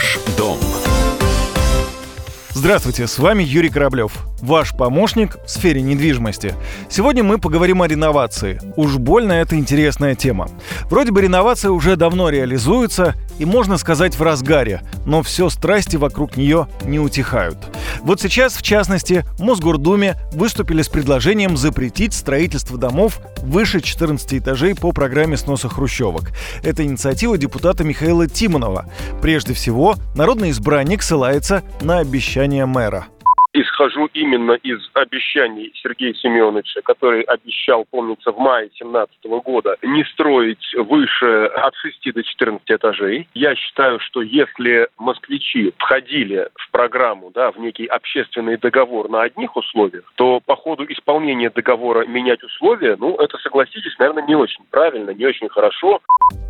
Ваш дом. Здравствуйте, с вами Юрий Кораблев, ваш помощник в сфере недвижимости. Сегодня мы поговорим о реновации. Уж больно это интересная тема. Вроде бы реновация уже давно реализуется и, можно сказать, в разгаре, но все страсти вокруг нее не утихают. Вот сейчас, в частности, Мосгордуме выступили с предложением запретить строительство домов выше 14 этажей по программе сноса хрущевок. Это инициатива депутата Михаила Тимонова. Прежде всего, народный избранник ссылается на обещание мэра исхожу именно из обещаний Сергея Семеновича, который обещал, помнится, в мае 2017 года не строить выше от 6 до 14 этажей. Я считаю, что если москвичи входили в программу, да, в некий общественный договор на одних условиях, то по ходу исполнения договора менять условия, ну, это, согласитесь, наверное, не очень правильно, не очень хорошо.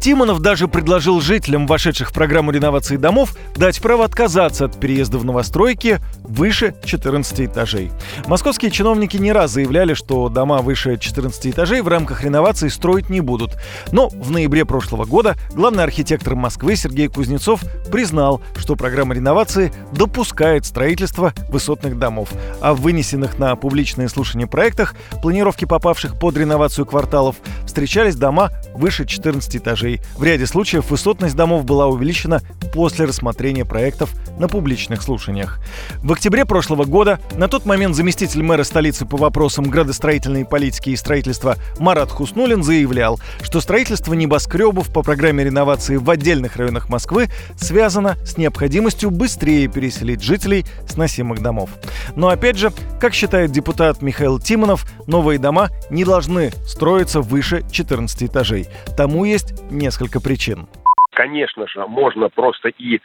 Тимонов даже предложил жителям, вошедших в программу реновации домов, дать право отказаться от переезда в новостройки выше 14 этажей. Московские чиновники не раз заявляли, что дома выше 14 этажей в рамках реновации строить не будут. Но в ноябре прошлого года главный архитектор Москвы Сергей Кузнецов признал, что программа реновации допускает строительство высотных домов. А в вынесенных на публичные слушания проектах, планировки попавших под реновацию кварталов, встречались дома выше 14 этажей. В ряде случаев высотность домов была увеличена после рассмотрения проектов на публичных слушаниях. В октябре прошлого года на тот момент заместитель мэра столицы по вопросам градостроительной политики и строительства Марат Хуснулин заявлял, что строительство небоскребов по программе реновации в отдельных районах Москвы связано с необходимостью быстрее переселить жителей с носимых домов. Но опять же, как считает депутат Михаил Тимонов, новые дома не должны строиться выше 14 этажей. Тому есть несколько причин. Конечно же, можно просто и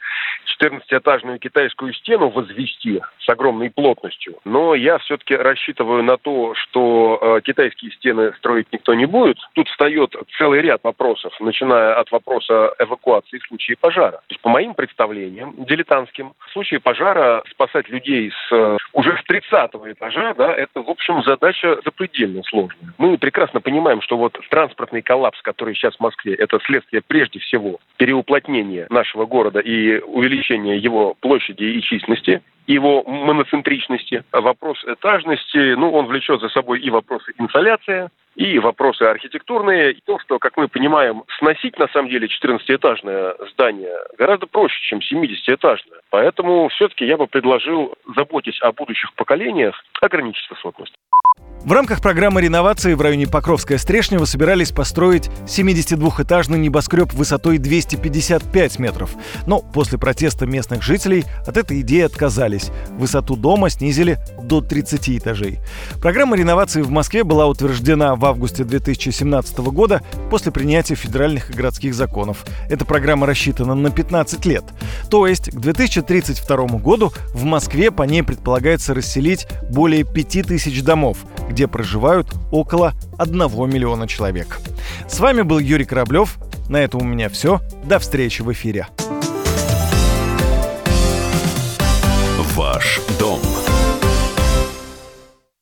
14-этажную китайскую стену возвести с огромной плотностью. Но я все-таки рассчитываю на то, что э, китайские стены строить никто не будет. Тут встает целый ряд вопросов, начиная от вопроса эвакуации в случае пожара. То есть, по моим представлениям, дилетантским, в случае пожара спасать людей с э, уже с 30 этажа, да, это, в общем, задача запредельно сложная. Мы прекрасно понимаем, что вот транспортный коллапс, который сейчас в Москве, это следствие прежде всего переуплотнения нашего города и увеличения его площади и численности, его моноцентричности. Вопрос этажности, ну, он влечет за собой и вопросы инсоляции, и вопросы архитектурные, и то, что, как мы понимаем, сносить на самом деле 14-этажное здание гораздо проще, чем 70-этажное. Поэтому все-таки я бы предложил, заботясь о будущих поколениях, ограничить высотность. В рамках программы реновации в районе Покровская Стрешнева собирались построить 72-этажный небоскреб высотой 255 метров. Но после протеста местных жителей от этой идеи отказались. Высоту дома снизили до 30 этажей. Программа реновации в Москве была утверждена в августе 2017 года после принятия федеральных и городских законов. Эта программа рассчитана на 15 лет. То есть к 2032 году в Москве по ней предполагается расселить более 5000 домов, где проживают около 1 миллиона человек. С вами был Юрий Кораблев. На этом у меня все. До встречи в эфире. Ваш дом